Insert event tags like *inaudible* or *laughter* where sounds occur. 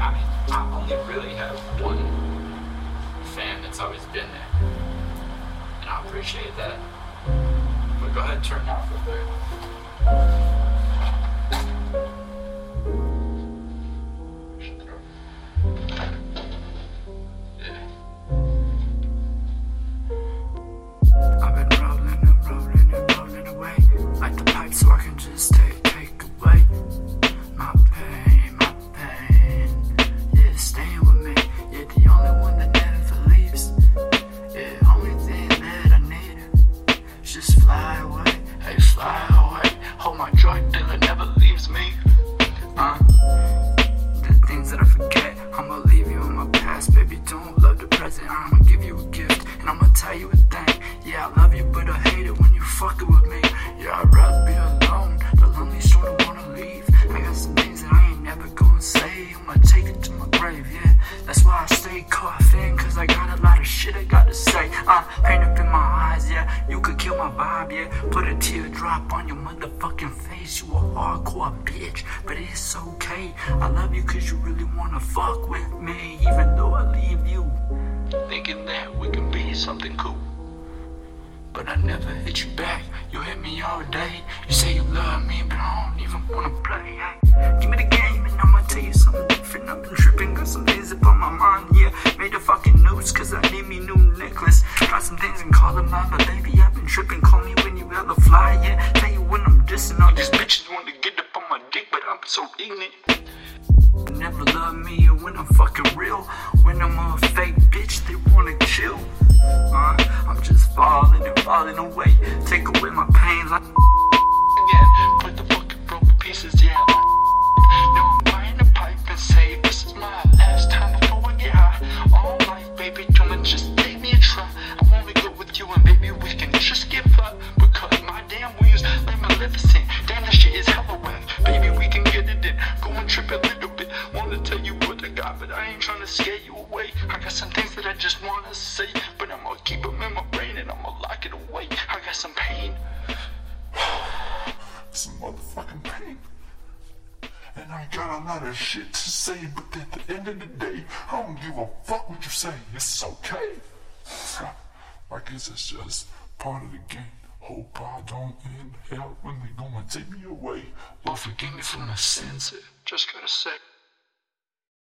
I mean, I only really have one fan that's always been there. And I appreciate that. But go ahead turn off real quick. I'ma tell you a thing. Yeah, I love you, but I hate it when you fucking with me. Yeah, I'd rather be alone. The lonely sort of wanna leave. I got some things that I ain't never gonna say. I'ma take it to my grave, yeah. That's why I stay coughing, cause I got a lot of shit I gotta say. Uh, pain up in my eyes, yeah. You could kill my vibe, yeah. Put a teardrop on your motherfucking face. You a hardcore bitch, but it's okay. I love you cause you really wanna fuck with me, even though I something cool. But I never hit you back. You hit me all day. You say you love me, but I don't even wanna play. Hey, give me the game and I'ma tell you something different. I've been tripping, got some things up on my mind. Yeah, made the fucking news cause I need me new necklace. Got some things in calling mine, but baby, I've been tripping. Call me when you ever fly. Yeah, tell you when I'm dissing. All these bitches want to get up on my dick, but I'm so ignorant. Never love me when I'm fucking real. When I'm a fake bitch, they falling away. Take away my pain like again. Put the fucking broken pieces, yeah. Now I'm buying a pipe and say this is my last time before I get high. All life, baby, and just take me a try. I wanna go with you and baby we can just get fucked because my damn wings like Maleficent. Damn that shit is hella whack. Baby we can get it in. Go and trip a little bit. Wanna tell you what I got, but I ain't trying to scare you away. I got some things that I just wanna say, but I'm some motherfucking pain. And I got a lot of shit to say, but at the end of the day, I don't give a fuck what you say. It's okay. *laughs* I guess it's just part of the game. Hope I don't end hell when they gonna take me away. Lord, forgive me for my sins. Just gotta say.